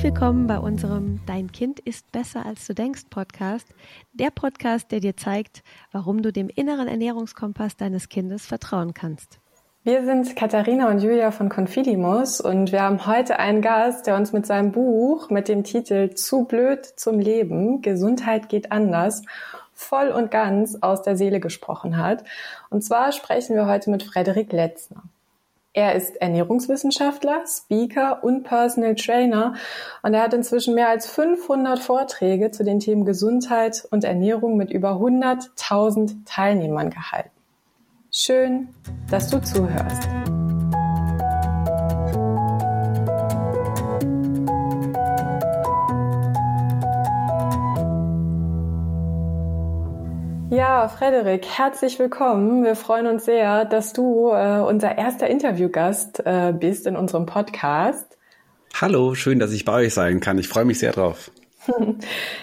Herzlich willkommen bei unserem Dein Kind ist besser als du denkst Podcast. Der Podcast, der dir zeigt, warum du dem inneren Ernährungskompass deines Kindes vertrauen kannst. Wir sind Katharina und Julia von Confidimus und wir haben heute einen Gast, der uns mit seinem Buch mit dem Titel Zu blöd zum Leben, Gesundheit geht anders, voll und ganz aus der Seele gesprochen hat. Und zwar sprechen wir heute mit Frederik Letzner. Er ist Ernährungswissenschaftler, Speaker und Personal Trainer und er hat inzwischen mehr als 500 Vorträge zu den Themen Gesundheit und Ernährung mit über 100.000 Teilnehmern gehalten. Schön, dass du zuhörst. Ja, Frederik, herzlich willkommen. Wir freuen uns sehr, dass du äh, unser erster Interviewgast äh, bist in unserem Podcast. Hallo, schön, dass ich bei euch sein kann. Ich freue mich sehr drauf.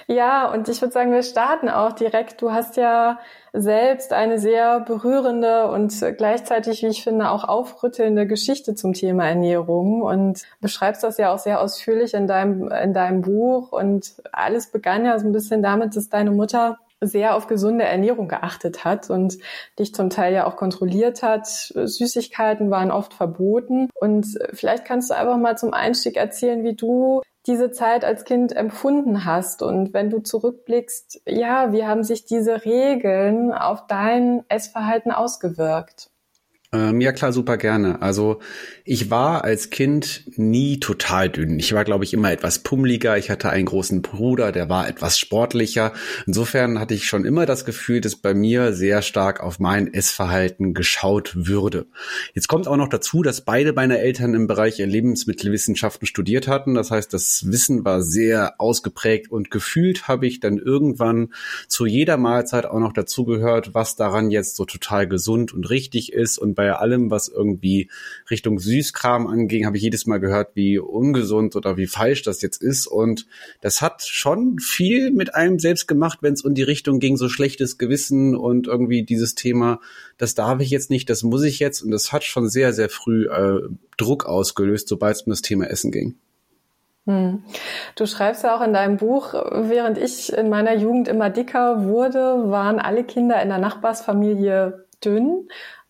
ja, und ich würde sagen, wir starten auch direkt. Du hast ja selbst eine sehr berührende und gleichzeitig, wie ich finde, auch aufrüttelnde Geschichte zum Thema Ernährung und beschreibst das ja auch sehr ausführlich in deinem, in deinem Buch. Und alles begann ja so ein bisschen damit, dass deine Mutter sehr auf gesunde Ernährung geachtet hat und dich zum Teil ja auch kontrolliert hat. Süßigkeiten waren oft verboten. Und vielleicht kannst du einfach mal zum Einstieg erzählen, wie du diese Zeit als Kind empfunden hast und wenn du zurückblickst, ja, wie haben sich diese Regeln auf dein Essverhalten ausgewirkt? Ähm, ja klar, super gerne. Also ich war als Kind nie total dünn. Ich war, glaube ich, immer etwas pummeliger. Ich hatte einen großen Bruder, der war etwas sportlicher. Insofern hatte ich schon immer das Gefühl, dass bei mir sehr stark auf mein Essverhalten geschaut würde. Jetzt kommt auch noch dazu, dass beide meiner Eltern im Bereich Lebensmittelwissenschaften studiert hatten. Das heißt, das Wissen war sehr ausgeprägt und gefühlt habe ich dann irgendwann zu jeder Mahlzeit auch noch dazugehört, was daran jetzt so total gesund und richtig ist und bei allem, was irgendwie Richtung Süßkram anging, habe ich jedes Mal gehört, wie ungesund oder wie falsch das jetzt ist. Und das hat schon viel mit einem selbst gemacht, wenn es um die Richtung ging, so schlechtes Gewissen und irgendwie dieses Thema, das darf ich jetzt nicht, das muss ich jetzt. Und das hat schon sehr, sehr früh äh, Druck ausgelöst, sobald es um das Thema Essen ging. Hm. Du schreibst ja auch in deinem Buch, während ich in meiner Jugend immer dicker wurde, waren alle Kinder in der Nachbarsfamilie dünn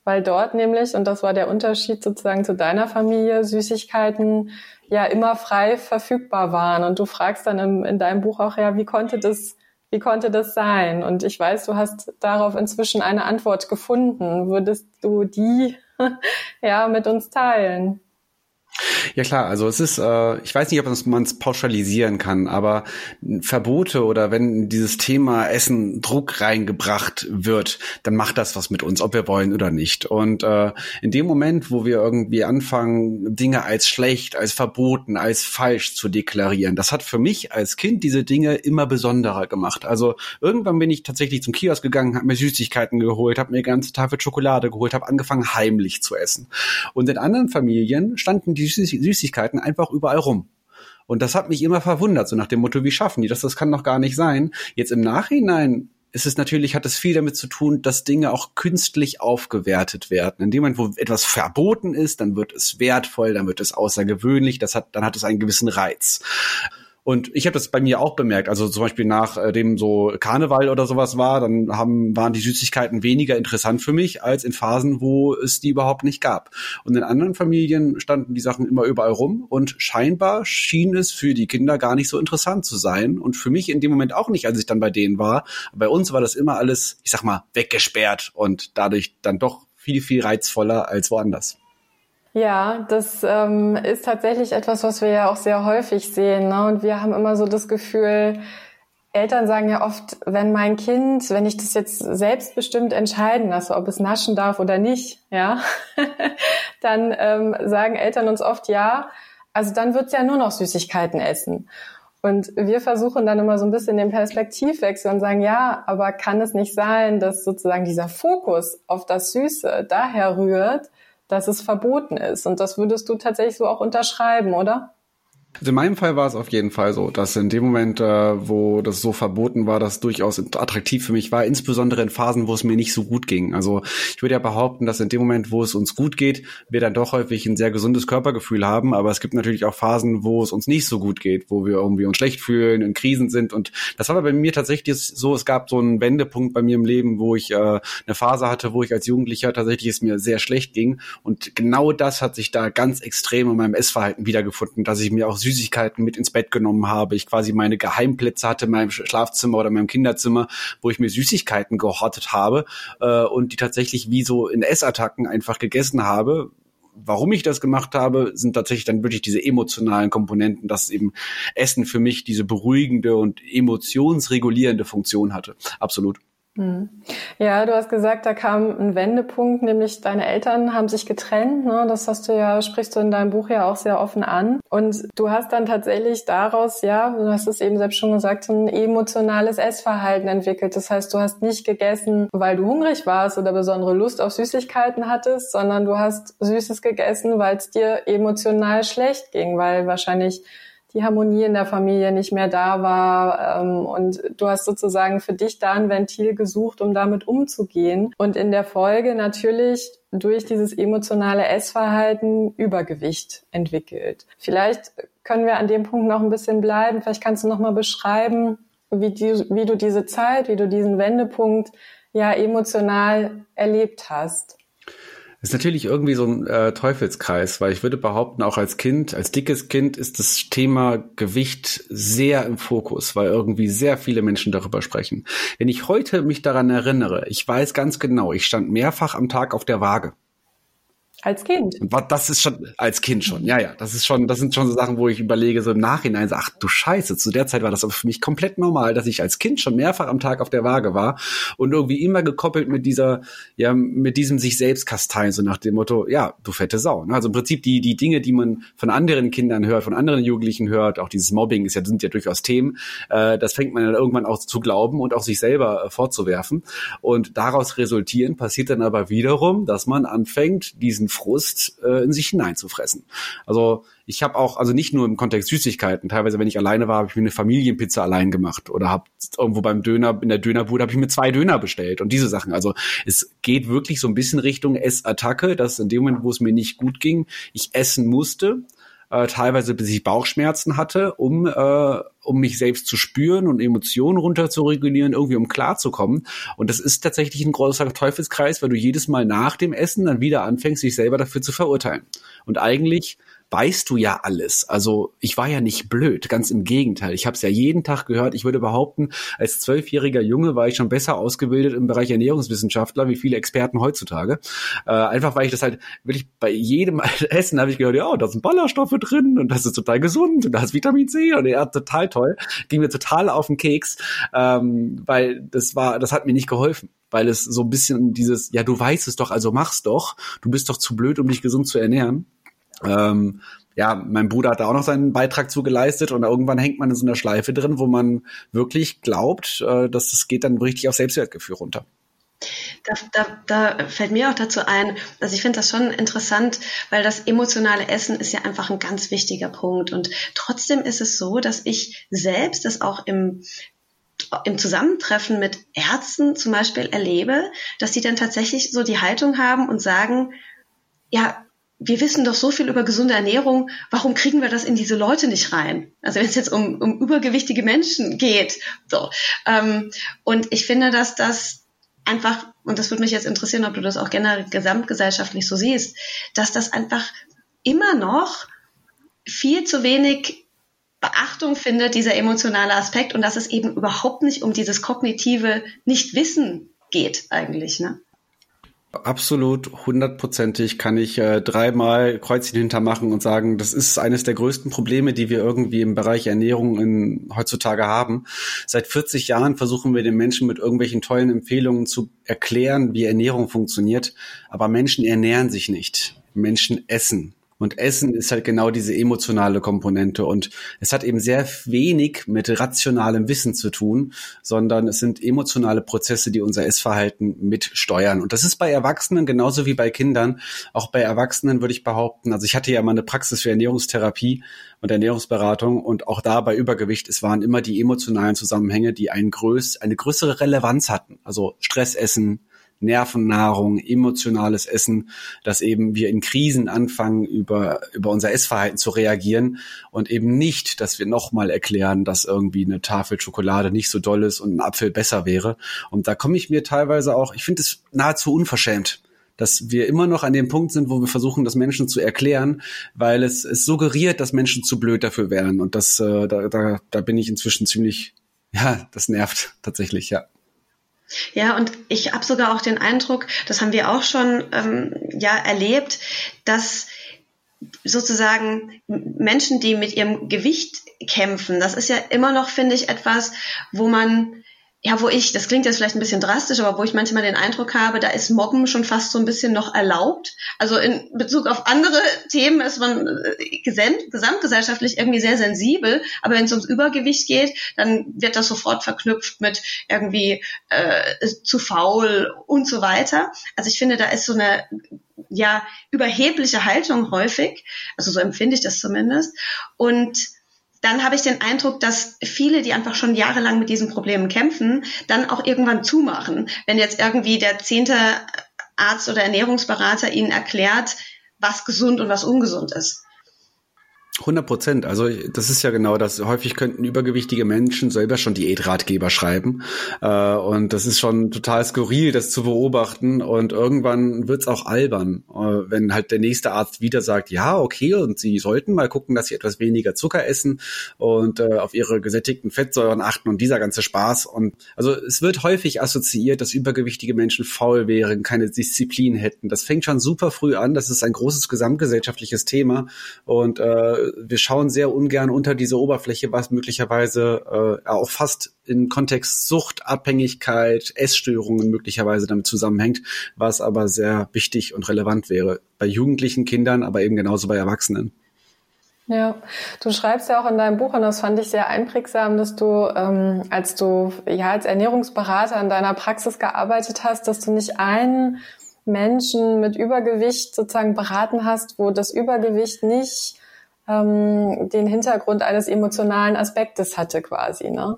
weil dort nämlich, und das war der Unterschied sozusagen zu deiner Familie, Süßigkeiten ja immer frei verfügbar waren. Und du fragst dann in, in deinem Buch auch, ja, wie konnte das, wie konnte das sein? Und ich weiß, du hast darauf inzwischen eine Antwort gefunden. Würdest du die ja mit uns teilen? Ja klar, also es ist, äh, ich weiß nicht, ob man es pauschalisieren kann, aber Verbote oder wenn dieses Thema Essen Druck reingebracht wird, dann macht das was mit uns, ob wir wollen oder nicht. Und äh, in dem Moment, wo wir irgendwie anfangen, Dinge als schlecht, als verboten, als falsch zu deklarieren, das hat für mich als Kind diese Dinge immer besonderer gemacht. Also irgendwann bin ich tatsächlich zum Kiosk gegangen, habe mir Süßigkeiten geholt, habe mir ganze Tafel Schokolade geholt, habe angefangen heimlich zu essen. Und in anderen Familien standen die Süßigkeiten einfach überall rum. Und das hat mich immer verwundert, so nach dem Motto, wie schaffen die das? Das kann doch gar nicht sein. Jetzt im Nachhinein ist es natürlich, hat es viel damit zu tun, dass Dinge auch künstlich aufgewertet werden. In dem Moment, wo etwas verboten ist, dann wird es wertvoll, dann wird es außergewöhnlich, das hat, dann hat es einen gewissen Reiz. Und ich habe das bei mir auch bemerkt. Also zum Beispiel nachdem äh, so Karneval oder sowas war, dann haben, waren die Süßigkeiten weniger interessant für mich als in Phasen, wo es die überhaupt nicht gab. Und in anderen Familien standen die Sachen immer überall rum und scheinbar schien es für die Kinder gar nicht so interessant zu sein. Und für mich in dem Moment auch nicht, als ich dann bei denen war. Bei uns war das immer alles, ich sag mal, weggesperrt und dadurch dann doch viel, viel reizvoller als woanders. Ja, das ähm, ist tatsächlich etwas, was wir ja auch sehr häufig sehen. Ne? Und wir haben immer so das Gefühl, Eltern sagen ja oft, wenn mein Kind, wenn ich das jetzt selbstbestimmt entscheiden lasse, ob es naschen darf oder nicht, ja, dann ähm, sagen Eltern uns oft ja, also dann wird's ja nur noch Süßigkeiten essen. Und wir versuchen dann immer so ein bisschen den Perspektivwechsel und sagen, ja, aber kann es nicht sein, dass sozusagen dieser Fokus auf das Süße daher rührt, dass es verboten ist. Und das würdest du tatsächlich so auch unterschreiben, oder? Also in meinem Fall war es auf jeden Fall so, dass in dem Moment, äh, wo das so verboten war, das durchaus attraktiv für mich war, insbesondere in Phasen, wo es mir nicht so gut ging. Also ich würde ja behaupten, dass in dem Moment, wo es uns gut geht, wir dann doch häufig ein sehr gesundes Körpergefühl haben. Aber es gibt natürlich auch Phasen, wo es uns nicht so gut geht, wo wir irgendwie uns schlecht fühlen, in Krisen sind. Und das war bei mir tatsächlich so, es gab so einen Wendepunkt bei mir im Leben, wo ich äh, eine Phase hatte, wo ich als Jugendlicher tatsächlich es mir sehr schlecht ging. Und genau das hat sich da ganz extrem in meinem Essverhalten wiedergefunden, dass ich mir auch Süßigkeiten mit ins Bett genommen habe. Ich quasi meine Geheimplätze hatte in meinem Schlafzimmer oder meinem Kinderzimmer, wo ich mir Süßigkeiten gehortet habe äh, und die tatsächlich wie so in Essattacken einfach gegessen habe. Warum ich das gemacht habe, sind tatsächlich dann wirklich diese emotionalen Komponenten, dass eben Essen für mich diese beruhigende und emotionsregulierende Funktion hatte. Absolut. Hm. Ja, du hast gesagt, da kam ein Wendepunkt, nämlich deine Eltern haben sich getrennt. Ne? Das hast du ja, sprichst du in deinem Buch ja auch sehr offen an. Und du hast dann tatsächlich daraus, ja, du hast es eben selbst schon gesagt, ein emotionales Essverhalten entwickelt. Das heißt, du hast nicht gegessen, weil du hungrig warst oder besondere Lust auf Süßigkeiten hattest, sondern du hast Süßes gegessen, weil es dir emotional schlecht ging, weil wahrscheinlich die Harmonie in der Familie nicht mehr da war ähm, und du hast sozusagen für dich da ein Ventil gesucht, um damit umzugehen und in der Folge natürlich durch dieses emotionale Essverhalten Übergewicht entwickelt. Vielleicht können wir an dem Punkt noch ein bisschen bleiben. Vielleicht kannst du noch mal beschreiben, wie, die, wie du diese Zeit, wie du diesen Wendepunkt ja emotional erlebt hast ist natürlich irgendwie so ein äh, Teufelskreis, weil ich würde behaupten, auch als Kind, als dickes Kind ist das Thema Gewicht sehr im Fokus, weil irgendwie sehr viele Menschen darüber sprechen. Wenn ich heute mich daran erinnere, ich weiß ganz genau, ich stand mehrfach am Tag auf der Waage. Als Kind. Das ist schon, als Kind schon, ja, ja. Das ist schon, das sind schon so Sachen, wo ich überlege, so im Nachhinein, so, ach du Scheiße, zu der Zeit war das aber für mich komplett normal, dass ich als Kind schon mehrfach am Tag auf der Waage war und irgendwie immer gekoppelt mit dieser, ja, mit diesem sich selbst kasteien, so nach dem Motto, ja, du fette Sau. Ne? Also im Prinzip die, die Dinge, die man von anderen Kindern hört, von anderen Jugendlichen hört, auch dieses Mobbing ist ja, sind ja durchaus Themen, äh, das fängt man dann irgendwann auch zu glauben und auch sich selber äh, vorzuwerfen. Und daraus resultieren passiert dann aber wiederum, dass man anfängt, diesen Frust äh, in sich hineinzufressen. Also ich habe auch, also nicht nur im Kontext Süßigkeiten, teilweise, wenn ich alleine war, habe ich mir eine Familienpizza allein gemacht oder habe irgendwo beim Döner, in der Dönerbude habe ich mir zwei Döner bestellt und diese Sachen. Also es geht wirklich so ein bisschen Richtung Essattacke, dass in dem Moment, wo es mir nicht gut ging, ich essen musste, äh, teilweise bis ich Bauchschmerzen hatte, um, äh, um mich selbst zu spüren und Emotionen runter zu regulieren, irgendwie um klarzukommen. Und das ist tatsächlich ein großer Teufelskreis, weil du jedes Mal nach dem Essen dann wieder anfängst, dich selber dafür zu verurteilen. Und eigentlich weißt du ja alles. Also ich war ja nicht blöd, ganz im Gegenteil. Ich habe es ja jeden Tag gehört. Ich würde behaupten, als zwölfjähriger Junge war ich schon besser ausgebildet im Bereich Ernährungswissenschaftler wie viele Experten heutzutage. Äh, einfach weil ich das halt wirklich bei jedem Essen habe ich gehört, ja, da sind Ballaststoffe drin und das ist total gesund und da ist Vitamin C und ja, total toll. Ging mir total auf den Keks, ähm, weil das war, das hat mir nicht geholfen weil es so ein bisschen dieses, ja, du weißt es doch, also mach's doch, du bist doch zu blöd, um dich gesund zu ernähren. Ähm, ja, mein Bruder hat da auch noch seinen Beitrag zu geleistet und irgendwann hängt man in so einer Schleife drin, wo man wirklich glaubt, äh, dass es geht dann richtig auf Selbstwertgefühl runter. Da, da, da fällt mir auch dazu ein, also ich finde das schon interessant, weil das emotionale Essen ist ja einfach ein ganz wichtiger Punkt. Und trotzdem ist es so, dass ich selbst das auch im im Zusammentreffen mit Ärzten zum Beispiel erlebe, dass sie dann tatsächlich so die Haltung haben und sagen, ja, wir wissen doch so viel über gesunde Ernährung, warum kriegen wir das in diese Leute nicht rein? Also wenn es jetzt um, um übergewichtige Menschen geht. So. Ähm, und ich finde, dass das einfach, und das würde mich jetzt interessieren, ob du das auch generell gesamtgesellschaftlich so siehst, dass das einfach immer noch viel zu wenig Beachtung findet, dieser emotionale Aspekt, und dass es eben überhaupt nicht um dieses kognitive Nichtwissen geht eigentlich. Ne? Absolut, hundertprozentig kann ich äh, dreimal Kreuzchen hintermachen und sagen, das ist eines der größten Probleme, die wir irgendwie im Bereich Ernährung in, heutzutage haben. Seit 40 Jahren versuchen wir den Menschen mit irgendwelchen tollen Empfehlungen zu erklären, wie Ernährung funktioniert. Aber Menschen ernähren sich nicht. Menschen essen Und Essen ist halt genau diese emotionale Komponente. Und es hat eben sehr wenig mit rationalem Wissen zu tun, sondern es sind emotionale Prozesse, die unser Essverhalten mitsteuern. Und das ist bei Erwachsenen genauso wie bei Kindern. Auch bei Erwachsenen würde ich behaupten, also ich hatte ja mal eine Praxis für Ernährungstherapie und Ernährungsberatung und auch da bei Übergewicht, es waren immer die emotionalen Zusammenhänge, die ein größ, eine größere Relevanz hatten. Also Stressessen, Nervennahrung, emotionales Essen, dass eben wir in Krisen anfangen, über, über unser Essverhalten zu reagieren und eben nicht, dass wir nochmal erklären, dass irgendwie eine Tafel Schokolade nicht so doll ist und ein Apfel besser wäre. Und da komme ich mir teilweise auch, ich finde es nahezu unverschämt, dass wir immer noch an dem Punkt sind, wo wir versuchen, das Menschen zu erklären, weil es, es suggeriert, dass Menschen zu blöd dafür wären. Und das, äh, da, da, da bin ich inzwischen ziemlich, ja, das nervt tatsächlich, ja. Ja, und ich habe sogar auch den Eindruck, das haben wir auch schon ähm, ja erlebt, dass sozusagen Menschen, die mit ihrem Gewicht kämpfen, das ist ja immer noch, finde ich, etwas, wo man ja, wo ich, das klingt jetzt vielleicht ein bisschen drastisch, aber wo ich manchmal den Eindruck habe, da ist Mobben schon fast so ein bisschen noch erlaubt. Also in Bezug auf andere Themen ist man äh, gesamt, gesamtgesellschaftlich irgendwie sehr sensibel, aber wenn es ums Übergewicht geht, dann wird das sofort verknüpft mit irgendwie äh, zu faul und so weiter. Also ich finde, da ist so eine ja überhebliche Haltung häufig, also so empfinde ich das zumindest und dann habe ich den Eindruck, dass viele, die einfach schon jahrelang mit diesen Problemen kämpfen, dann auch irgendwann zumachen. Wenn jetzt irgendwie der zehnte Arzt oder Ernährungsberater ihnen erklärt, was gesund und was ungesund ist. 100 Prozent. Also das ist ja genau das. Häufig könnten übergewichtige Menschen selber schon Diätratgeber schreiben. Äh, und das ist schon total skurril, das zu beobachten. Und irgendwann wird's auch albern, äh, wenn halt der nächste Arzt wieder sagt, ja, okay, und Sie sollten mal gucken, dass Sie etwas weniger Zucker essen und äh, auf Ihre gesättigten Fettsäuren achten und dieser ganze Spaß. Und also es wird häufig assoziiert, dass übergewichtige Menschen faul wären, keine Disziplin hätten. Das fängt schon super früh an. Das ist ein großes gesamtgesellschaftliches Thema. Und äh, wir schauen sehr ungern unter diese Oberfläche, was möglicherweise äh, auch fast in Kontext Sucht, Abhängigkeit, Essstörungen möglicherweise damit zusammenhängt, was aber sehr wichtig und relevant wäre bei jugendlichen Kindern, aber eben genauso bei Erwachsenen. Ja, du schreibst ja auch in deinem Buch, und das fand ich sehr einprägsam, dass du, ähm, als du ja als Ernährungsberater in deiner Praxis gearbeitet hast, dass du nicht einen Menschen mit Übergewicht sozusagen beraten hast, wo das Übergewicht nicht ähm, den Hintergrund eines emotionalen Aspektes hatte quasi, ne?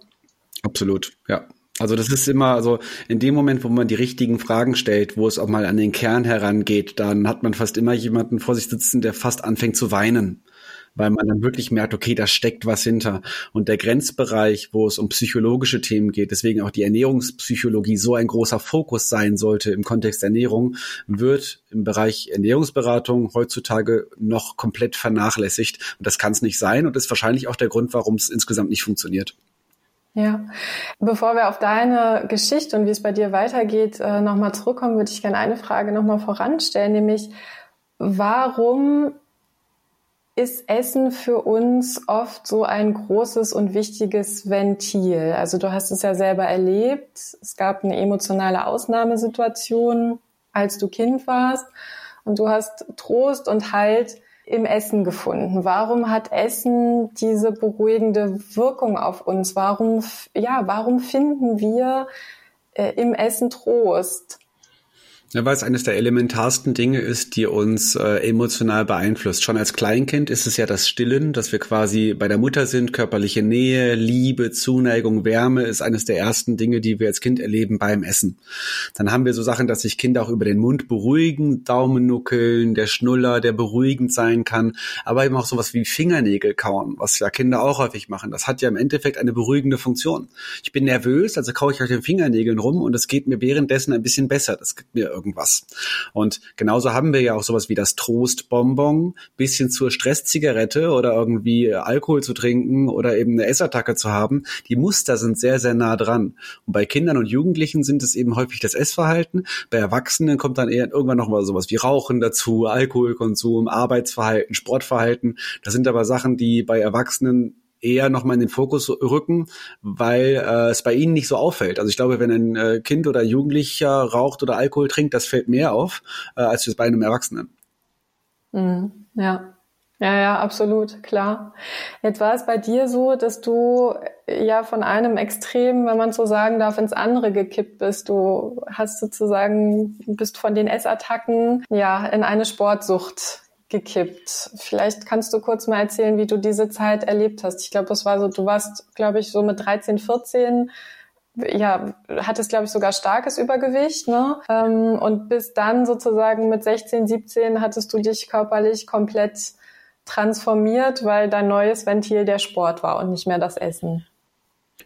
Absolut, ja. Also das ist immer, also in dem Moment, wo man die richtigen Fragen stellt, wo es auch mal an den Kern herangeht, dann hat man fast immer jemanden vor sich sitzen, der fast anfängt zu weinen weil man dann wirklich merkt, okay, da steckt was hinter. Und der Grenzbereich, wo es um psychologische Themen geht, deswegen auch die Ernährungspsychologie so ein großer Fokus sein sollte im Kontext Ernährung, wird im Bereich Ernährungsberatung heutzutage noch komplett vernachlässigt. Und das kann es nicht sein und ist wahrscheinlich auch der Grund, warum es insgesamt nicht funktioniert. Ja, bevor wir auf deine Geschichte und wie es bei dir weitergeht, äh, nochmal zurückkommen, würde ich gerne eine Frage nochmal voranstellen, nämlich warum ist Essen für uns oft so ein großes und wichtiges Ventil. Also du hast es ja selber erlebt. Es gab eine emotionale Ausnahmesituation, als du Kind warst und du hast Trost und Halt im Essen gefunden. Warum hat Essen diese beruhigende Wirkung auf uns? Warum, ja, warum finden wir äh, im Essen Trost? Ja, weil es eines der elementarsten Dinge ist, die uns äh, emotional beeinflusst. Schon als Kleinkind ist es ja das Stillen, dass wir quasi bei der Mutter sind, körperliche Nähe, Liebe, Zuneigung, Wärme ist eines der ersten Dinge, die wir als Kind erleben beim Essen. Dann haben wir so Sachen, dass sich Kinder auch über den Mund beruhigen, Daumen nuckeln, der Schnuller, der beruhigend sein kann, aber eben auch sowas wie Fingernägel kauen, was ja Kinder auch häufig machen. Das hat ja im Endeffekt eine beruhigende Funktion. Ich bin nervös, also kaue ich auf den Fingernägeln rum und es geht mir währenddessen ein bisschen besser. Das gibt mir irgendwas. Und genauso haben wir ja auch sowas wie das Trostbonbon, bisschen zur Stresszigarette oder irgendwie Alkohol zu trinken oder eben eine Essattacke zu haben. Die Muster sind sehr, sehr nah dran. Und bei Kindern und Jugendlichen sind es eben häufig das Essverhalten. Bei Erwachsenen kommt dann eher irgendwann noch mal sowas wie Rauchen dazu, Alkoholkonsum, Arbeitsverhalten, Sportverhalten. Das sind aber Sachen, die bei Erwachsenen eher nochmal in den Fokus rücken, weil äh, es bei ihnen nicht so auffällt. Also ich glaube, wenn ein äh, Kind oder Jugendlicher raucht oder Alkohol trinkt, das fällt mehr auf, äh, als bei einem Erwachsenen. Mhm. Ja. Ja, ja, absolut, klar. Jetzt war es bei dir so, dass du ja von einem Extrem, wenn man so sagen darf, ins andere gekippt bist. Du hast sozusagen, bist von den Essattacken ja in eine Sportsucht gekippt. Vielleicht kannst du kurz mal erzählen, wie du diese Zeit erlebt hast. Ich glaube, es war so, du warst, glaube ich, so mit 13, 14 ja, hattest, glaube ich, sogar starkes Übergewicht, ne? Ähm, und bis dann sozusagen mit 16, 17 hattest du dich körperlich komplett transformiert, weil dein neues Ventil der Sport war und nicht mehr das Essen.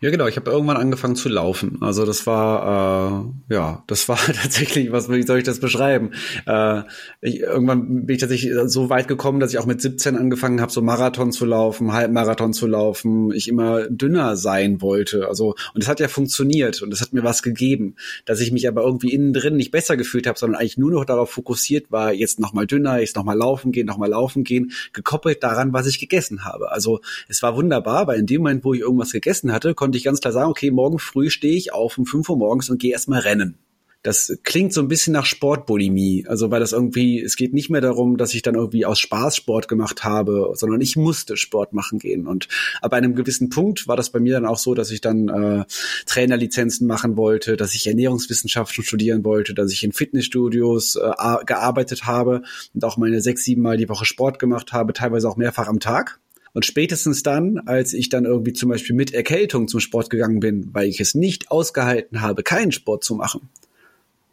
Ja, genau. Ich habe irgendwann angefangen zu laufen. Also das war äh, ja, das war tatsächlich, was wie soll ich das beschreiben? Äh, ich, irgendwann bin ich tatsächlich so weit gekommen, dass ich auch mit 17 angefangen habe, so Marathon zu laufen, Halbmarathon zu laufen. Ich immer dünner sein wollte. Also und es hat ja funktioniert und es hat mir was gegeben, dass ich mich aber irgendwie innen drin nicht besser gefühlt habe, sondern eigentlich nur noch darauf fokussiert war, jetzt noch mal dünner, jetzt noch mal laufen gehen, noch mal laufen gehen, gekoppelt daran, was ich gegessen habe. Also es war wunderbar, weil in dem Moment, wo ich irgendwas gegessen hatte, konnte ich ganz klar sagen, okay, morgen früh stehe ich auf um 5 Uhr morgens und gehe erstmal rennen. Das klingt so ein bisschen nach Sportbulimie, also weil das irgendwie, es geht nicht mehr darum, dass ich dann irgendwie aus Spaß Sport gemacht habe, sondern ich musste Sport machen gehen. Und ab einem gewissen Punkt war das bei mir dann auch so, dass ich dann äh, Trainerlizenzen machen wollte, dass ich Ernährungswissenschaften studieren wollte, dass ich in Fitnessstudios äh, gearbeitet habe und auch meine sechs, sieben Mal die Woche Sport gemacht habe, teilweise auch mehrfach am Tag. Und spätestens dann, als ich dann irgendwie zum Beispiel mit Erkältung zum Sport gegangen bin, weil ich es nicht ausgehalten habe, keinen Sport zu machen,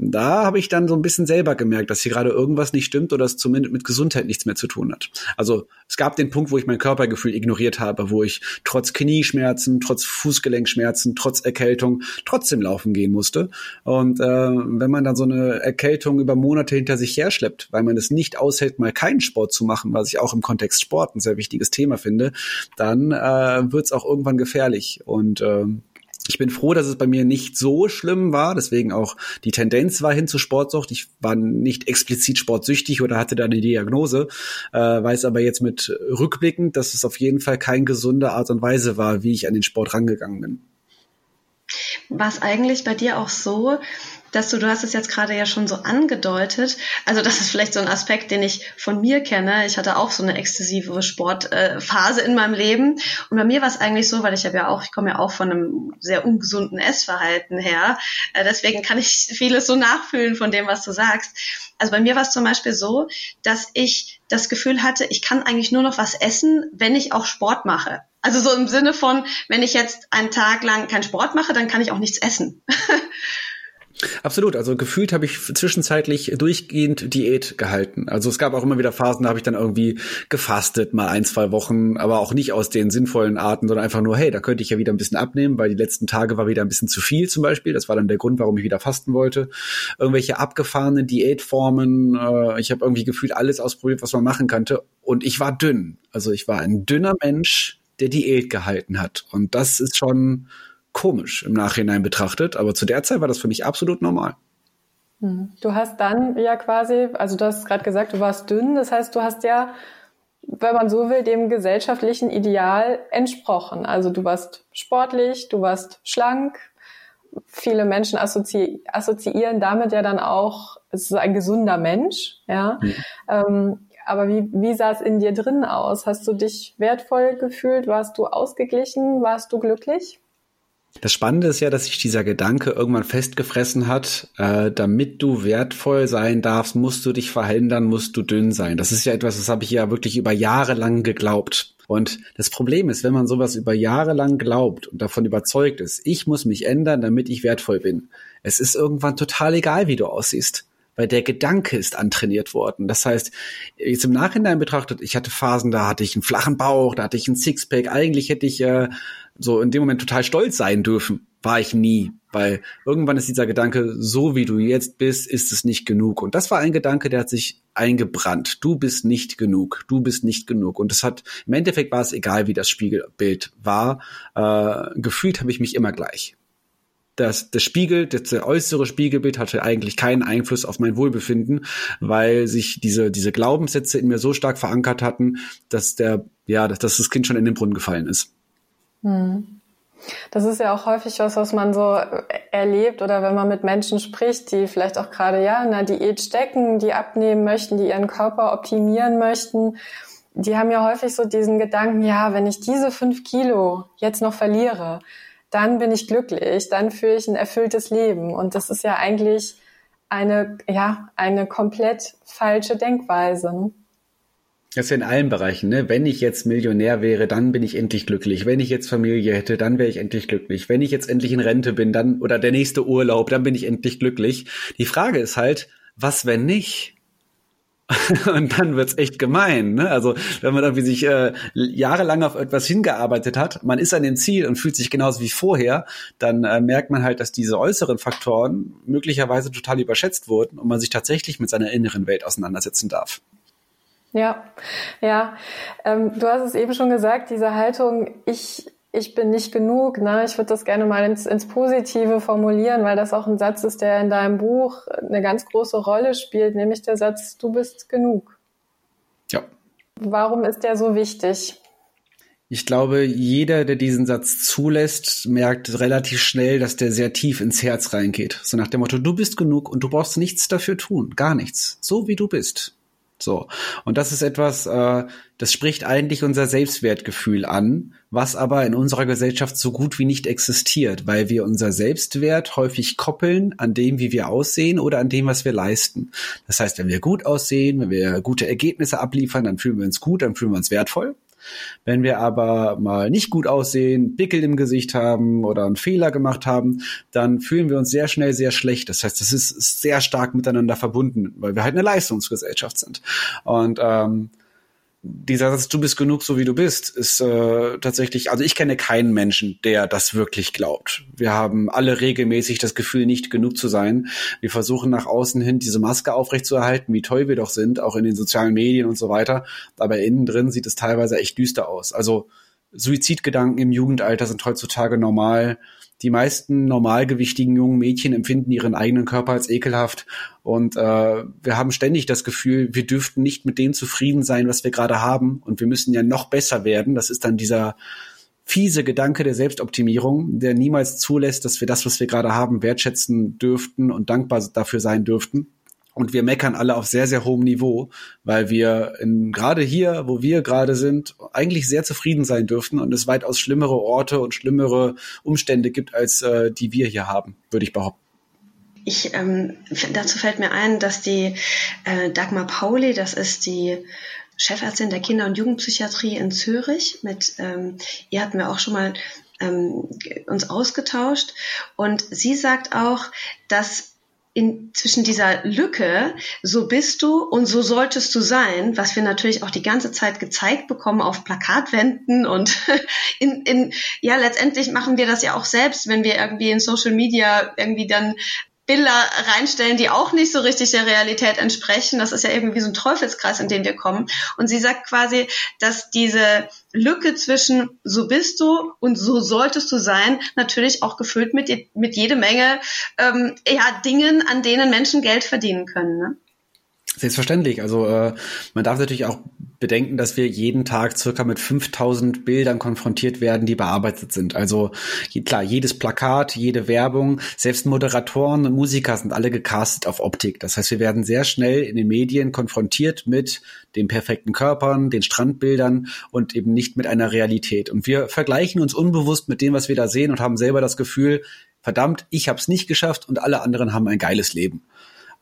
da habe ich dann so ein bisschen selber gemerkt, dass hier gerade irgendwas nicht stimmt oder es zumindest mit Gesundheit nichts mehr zu tun hat. Also es gab den Punkt, wo ich mein Körpergefühl ignoriert habe, wo ich trotz Knieschmerzen, trotz Fußgelenkschmerzen, trotz Erkältung trotzdem laufen gehen musste. Und äh, wenn man dann so eine Erkältung über Monate hinter sich herschleppt, weil man es nicht aushält, mal keinen Sport zu machen, was ich auch im Kontext Sport ein sehr wichtiges Thema finde, dann äh, wird es auch irgendwann gefährlich. Und äh, ich bin froh, dass es bei mir nicht so schlimm war, deswegen auch die Tendenz war hin zu Sportsucht. Ich war nicht explizit sportsüchtig oder hatte da eine Diagnose, äh, weiß aber jetzt mit rückblickend, dass es auf jeden Fall keine gesunde Art und Weise war, wie ich an den Sport rangegangen bin. War es eigentlich bei dir auch so, dass du, du hast es jetzt gerade ja schon so angedeutet, also das ist vielleicht so ein Aspekt, den ich von mir kenne. Ich hatte auch so eine exzessive Sportphase äh, in meinem Leben. Und bei mir war es eigentlich so, weil ich habe ja auch, ich komme ja auch von einem sehr ungesunden Essverhalten her. Äh, deswegen kann ich vieles so nachfühlen von dem, was du sagst. Also bei mir war es zum Beispiel so, dass ich das Gefühl hatte, ich kann eigentlich nur noch was essen, wenn ich auch Sport mache. Also so im Sinne von, wenn ich jetzt einen Tag lang keinen Sport mache, dann kann ich auch nichts essen. Absolut. Also gefühlt habe ich zwischenzeitlich durchgehend Diät gehalten. Also es gab auch immer wieder Phasen, da habe ich dann irgendwie gefastet, mal ein, zwei Wochen, aber auch nicht aus den sinnvollen Arten, sondern einfach nur, hey, da könnte ich ja wieder ein bisschen abnehmen, weil die letzten Tage war wieder ein bisschen zu viel zum Beispiel. Das war dann der Grund, warum ich wieder fasten wollte. Irgendwelche abgefahrenen Diätformen. Äh, ich habe irgendwie gefühlt alles ausprobiert, was man machen könnte. Und ich war dünn. Also ich war ein dünner Mensch, der Diät gehalten hat. Und das ist schon komisch im Nachhinein betrachtet, aber zu der Zeit war das für mich absolut normal. Hm. Du hast dann ja quasi, also du hast gerade gesagt, du warst dünn, das heißt, du hast ja, wenn man so will, dem gesellschaftlichen Ideal entsprochen. Also du warst sportlich, du warst schlank. Viele Menschen assozi assoziieren damit ja dann auch, es ist ein gesunder Mensch, ja. Mhm. Ähm, aber wie, wie sah es in dir drin aus? Hast du dich wertvoll gefühlt? Warst du ausgeglichen? Warst du glücklich? Das Spannende ist ja, dass sich dieser Gedanke irgendwann festgefressen hat, äh, damit du wertvoll sein darfst, musst du dich verhindern, musst du dünn sein. Das ist ja etwas, das habe ich ja wirklich über Jahre lang geglaubt. Und das Problem ist, wenn man sowas über Jahre lang glaubt und davon überzeugt ist, ich muss mich ändern, damit ich wertvoll bin. Es ist irgendwann total egal, wie du aussiehst weil der Gedanke ist antrainiert worden. Das heißt, jetzt im Nachhinein betrachtet, ich hatte Phasen, da hatte ich einen flachen Bauch, da hatte ich einen Sixpack. Eigentlich hätte ich äh, so in dem Moment total stolz sein dürfen. War ich nie, weil irgendwann ist dieser Gedanke, so wie du jetzt bist, ist es nicht genug. Und das war ein Gedanke, der hat sich eingebrannt. Du bist nicht genug, du bist nicht genug. Und es hat, im Endeffekt war es egal, wie das Spiegelbild war. Äh, gefühlt habe ich mich immer gleich das, das Spiegel, das, das äußere Spiegelbild hatte eigentlich keinen Einfluss auf mein Wohlbefinden, weil sich diese, diese Glaubenssätze in mir so stark verankert hatten, dass der, ja, dass, dass das Kind schon in den Brunnen gefallen ist. Hm. Das ist ja auch häufig was, was man so erlebt oder wenn man mit Menschen spricht, die vielleicht auch gerade ja in der Diät stecken, die abnehmen möchten, die ihren Körper optimieren möchten. Die haben ja häufig so diesen Gedanken, ja, wenn ich diese fünf Kilo jetzt noch verliere, dann bin ich glücklich, dann führe ich ein erfülltes Leben. Und das ist ja eigentlich eine, ja, eine komplett falsche Denkweise. Das ist ja in allen Bereichen, ne? Wenn ich jetzt Millionär wäre, dann bin ich endlich glücklich. Wenn ich jetzt Familie hätte, dann wäre ich endlich glücklich. Wenn ich jetzt endlich in Rente bin, dann, oder der nächste Urlaub, dann bin ich endlich glücklich. Die Frage ist halt, was, wenn nicht? und dann wird's echt gemein. Ne? Also wenn man irgendwie sich äh, jahrelang auf etwas hingearbeitet hat, man ist an dem Ziel und fühlt sich genauso wie vorher, dann äh, merkt man halt, dass diese äußeren Faktoren möglicherweise total überschätzt wurden und man sich tatsächlich mit seiner inneren Welt auseinandersetzen darf. Ja, ja. Ähm, du hast es eben schon gesagt, diese Haltung, ich ich bin nicht genug. Ne? Ich würde das gerne mal ins, ins Positive formulieren, weil das auch ein Satz ist, der in deinem Buch eine ganz große Rolle spielt, nämlich der Satz, du bist genug. Ja. Warum ist der so wichtig? Ich glaube, jeder, der diesen Satz zulässt, merkt relativ schnell, dass der sehr tief ins Herz reingeht. So nach dem Motto, du bist genug und du brauchst nichts dafür tun, gar nichts, so wie du bist. So. Und das ist etwas, äh, das spricht eigentlich unser Selbstwertgefühl an, was aber in unserer Gesellschaft so gut wie nicht existiert, weil wir unser Selbstwert häufig koppeln an dem, wie wir aussehen oder an dem, was wir leisten. Das heißt, wenn wir gut aussehen, wenn wir gute Ergebnisse abliefern, dann fühlen wir uns gut, dann fühlen wir uns wertvoll. Wenn wir aber mal nicht gut aussehen, Pickel im Gesicht haben oder einen Fehler gemacht haben, dann fühlen wir uns sehr schnell sehr schlecht. Das heißt, das ist sehr stark miteinander verbunden, weil wir halt eine Leistungsgesellschaft sind. Und ähm, dieser Satz, du bist genug, so wie du bist, ist äh, tatsächlich, also ich kenne keinen Menschen, der das wirklich glaubt. Wir haben alle regelmäßig das Gefühl, nicht genug zu sein. Wir versuchen nach außen hin diese Maske aufrechtzuerhalten, wie toll wir doch sind, auch in den sozialen Medien und so weiter. Aber innen drin sieht es teilweise echt düster aus. Also Suizidgedanken im Jugendalter sind heutzutage normal die meisten normalgewichtigen jungen Mädchen empfinden ihren eigenen Körper als ekelhaft und äh, wir haben ständig das Gefühl, wir dürften nicht mit dem zufrieden sein, was wir gerade haben und wir müssen ja noch besser werden. Das ist dann dieser fiese Gedanke der Selbstoptimierung, der niemals zulässt, dass wir das, was wir gerade haben, wertschätzen dürften und dankbar dafür sein dürften. Und wir meckern alle auf sehr, sehr hohem Niveau, weil wir gerade hier, wo wir gerade sind, eigentlich sehr zufrieden sein dürften und es weitaus schlimmere Orte und schlimmere Umstände gibt, als äh, die wir hier haben, würde ich behaupten. Ich, ähm, dazu fällt mir ein, dass die äh, Dagmar Pauli, das ist die Chefärztin der Kinder- und Jugendpsychiatrie in Zürich, mit ähm, ihr hatten wir auch schon mal ähm, uns ausgetauscht und sie sagt auch, dass in, zwischen dieser Lücke, so bist du und so solltest du sein, was wir natürlich auch die ganze Zeit gezeigt bekommen auf Plakatwänden und in, in, ja, letztendlich machen wir das ja auch selbst, wenn wir irgendwie in Social Media irgendwie dann Bilder reinstellen, die auch nicht so richtig der Realität entsprechen. Das ist ja irgendwie so ein Teufelskreis, in den wir kommen. Und sie sagt quasi, dass diese Lücke zwischen so bist du und so solltest du sein, natürlich auch gefüllt mit, mit jede Menge ähm, ja, Dingen, an denen Menschen Geld verdienen können. Ne? Selbstverständlich. Also äh, man darf natürlich auch bedenken, dass wir jeden Tag circa mit 5000 Bildern konfrontiert werden, die bearbeitet sind. Also klar, jedes Plakat, jede Werbung, selbst Moderatoren und Musiker sind alle gecastet auf Optik. Das heißt, wir werden sehr schnell in den Medien konfrontiert mit den perfekten Körpern, den Strandbildern und eben nicht mit einer Realität. Und wir vergleichen uns unbewusst mit dem, was wir da sehen und haben selber das Gefühl, verdammt, ich habe es nicht geschafft und alle anderen haben ein geiles Leben.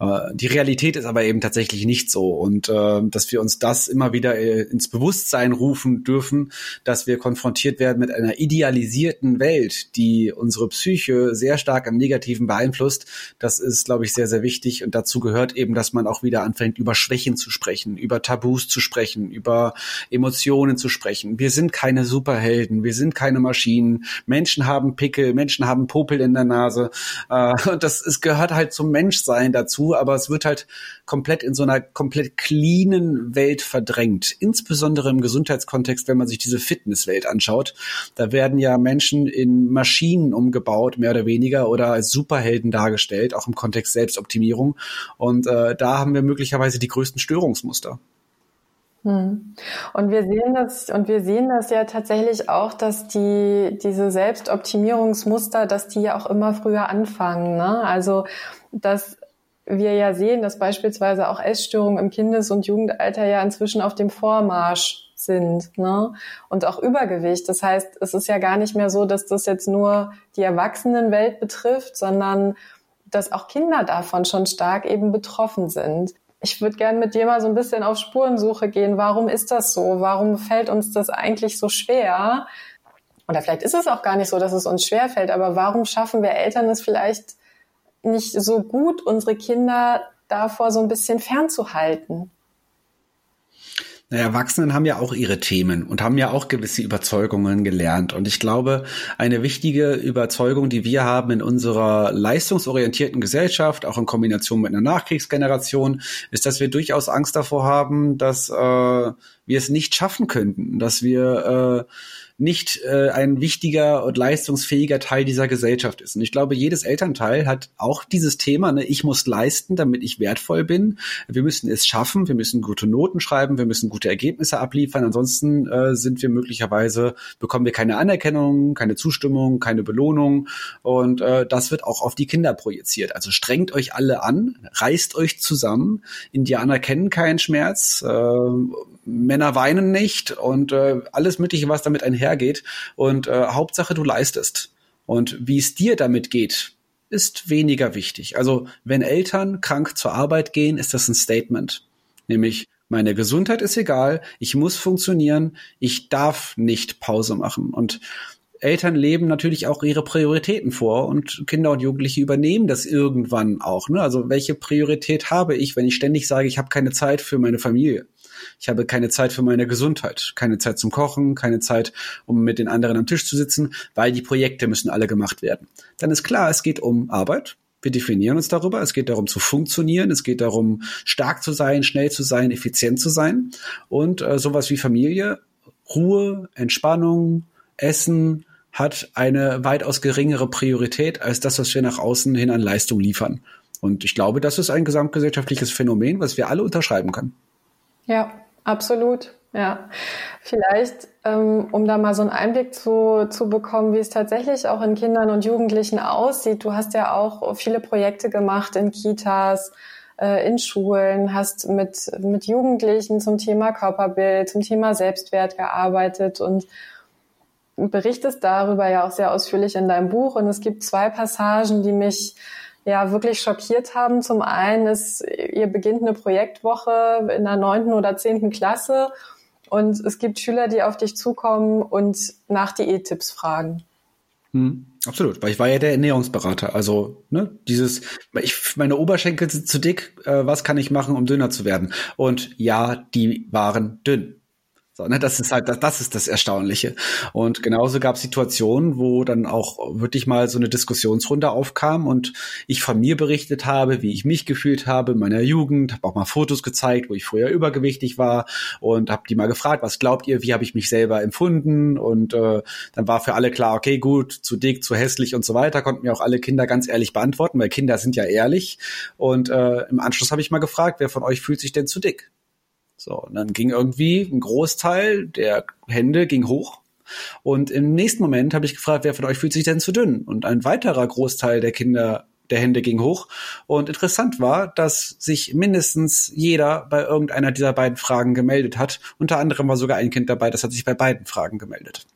Die Realität ist aber eben tatsächlich nicht so und äh, dass wir uns das immer wieder äh, ins Bewusstsein rufen dürfen, dass wir konfrontiert werden mit einer idealisierten Welt, die unsere Psyche sehr stark am Negativen beeinflusst. Das ist, glaube ich, sehr, sehr wichtig und dazu gehört eben, dass man auch wieder anfängt, über Schwächen zu sprechen, über Tabus zu sprechen, über Emotionen zu sprechen. Wir sind keine Superhelden, wir sind keine Maschinen. Menschen haben Pickel, Menschen haben Popel in der Nase äh, und das es gehört halt zum Menschsein dazu aber es wird halt komplett in so einer komplett cleanen Welt verdrängt. Insbesondere im Gesundheitskontext, wenn man sich diese Fitnesswelt anschaut. Da werden ja Menschen in Maschinen umgebaut, mehr oder weniger, oder als Superhelden dargestellt, auch im Kontext Selbstoptimierung. Und äh, da haben wir möglicherweise die größten Störungsmuster. Hm. Und wir sehen das, und wir sehen das ja tatsächlich auch, dass die, diese Selbstoptimierungsmuster, dass die ja auch immer früher anfangen, ne? Also, dass wir ja sehen, dass beispielsweise auch Essstörungen im Kindes- und Jugendalter ja inzwischen auf dem Vormarsch sind, ne? Und auch Übergewicht. Das heißt, es ist ja gar nicht mehr so, dass das jetzt nur die Erwachsenenwelt betrifft, sondern dass auch Kinder davon schon stark eben betroffen sind ich würde gern mit dir mal so ein bisschen auf Spurensuche gehen. Warum ist das so? Warum fällt uns das eigentlich so schwer? Oder vielleicht ist es auch gar nicht so, dass es uns schwer fällt, aber warum schaffen wir Eltern es vielleicht nicht so gut, unsere Kinder davor so ein bisschen fernzuhalten? Naja, Erwachsenen haben ja auch ihre Themen und haben ja auch gewisse Überzeugungen gelernt. Und ich glaube, eine wichtige Überzeugung, die wir haben in unserer leistungsorientierten Gesellschaft, auch in Kombination mit einer Nachkriegsgeneration, ist, dass wir durchaus Angst davor haben, dass äh, wir es nicht schaffen könnten, dass wir äh, nicht äh, ein wichtiger und leistungsfähiger Teil dieser Gesellschaft ist. Und ich glaube, jedes Elternteil hat auch dieses Thema, ne, ich muss leisten, damit ich wertvoll bin. Wir müssen es schaffen, wir müssen gute Noten schreiben, wir müssen gute Ergebnisse abliefern. Ansonsten äh, sind wir möglicherweise, bekommen wir keine Anerkennung, keine Zustimmung, keine Belohnung. Und äh, das wird auch auf die Kinder projiziert. Also strengt euch alle an, reißt euch zusammen. Indianer kennen keinen Schmerz. Äh, Männer weinen nicht und äh, alles Mögliche, was damit einhergeht. Und äh, Hauptsache, du leistest. Und wie es dir damit geht, ist weniger wichtig. Also wenn Eltern krank zur Arbeit gehen, ist das ein Statement. Nämlich, meine Gesundheit ist egal, ich muss funktionieren, ich darf nicht Pause machen. Und Eltern leben natürlich auch ihre Prioritäten vor und Kinder und Jugendliche übernehmen das irgendwann auch. Ne? Also welche Priorität habe ich, wenn ich ständig sage, ich habe keine Zeit für meine Familie? Ich habe keine Zeit für meine Gesundheit, keine Zeit zum Kochen, keine Zeit, um mit den anderen am Tisch zu sitzen, weil die Projekte müssen alle gemacht werden. Dann ist klar, es geht um Arbeit. Wir definieren uns darüber. Es geht darum zu funktionieren. Es geht darum, stark zu sein, schnell zu sein, effizient zu sein. Und äh, sowas wie Familie, Ruhe, Entspannung, Essen, hat eine weitaus geringere Priorität als das, was wir nach außen hin an Leistung liefern. Und ich glaube, das ist ein gesamtgesellschaftliches Phänomen, was wir alle unterschreiben können. Ja, absolut. Ja, vielleicht, ähm, um da mal so einen Einblick zu, zu bekommen, wie es tatsächlich auch in Kindern und Jugendlichen aussieht. Du hast ja auch viele Projekte gemacht in Kitas, äh, in Schulen, hast mit, mit Jugendlichen zum Thema Körperbild, zum Thema Selbstwert gearbeitet und berichtest darüber ja auch sehr ausführlich in deinem Buch. Und es gibt zwei Passagen, die mich ja wirklich schockiert haben. Zum einen ist, ihr beginnt eine Projektwoche in der neunten oder zehnten Klasse und es gibt Schüler, die auf dich zukommen und nach Diättipps fragen. Hm, absolut, weil ich war ja der Ernährungsberater. Also ne, dieses, ich, meine Oberschenkel sind zu dick. Äh, was kann ich machen, um dünner zu werden? Und ja, die waren dünn. So, ne, das ist halt, das, das ist das Erstaunliche. Und genauso gab es Situationen, wo dann auch wirklich mal so eine Diskussionsrunde aufkam und ich von mir berichtet habe, wie ich mich gefühlt habe in meiner Jugend, habe auch mal Fotos gezeigt, wo ich früher übergewichtig war und habe die mal gefragt, was glaubt ihr, wie habe ich mich selber empfunden? Und äh, dann war für alle klar, okay, gut, zu dick, zu hässlich und so weiter, konnten mir auch alle Kinder ganz ehrlich beantworten, weil Kinder sind ja ehrlich. Und äh, im Anschluss habe ich mal gefragt, wer von euch fühlt sich denn zu dick? So, und dann ging irgendwie ein Großteil der Hände ging hoch. Und im nächsten Moment habe ich gefragt, wer von euch fühlt sich denn zu dünn? Und ein weiterer Großteil der Kinder der Hände ging hoch. Und interessant war, dass sich mindestens jeder bei irgendeiner dieser beiden Fragen gemeldet hat. Unter anderem war sogar ein Kind dabei, das hat sich bei beiden Fragen gemeldet.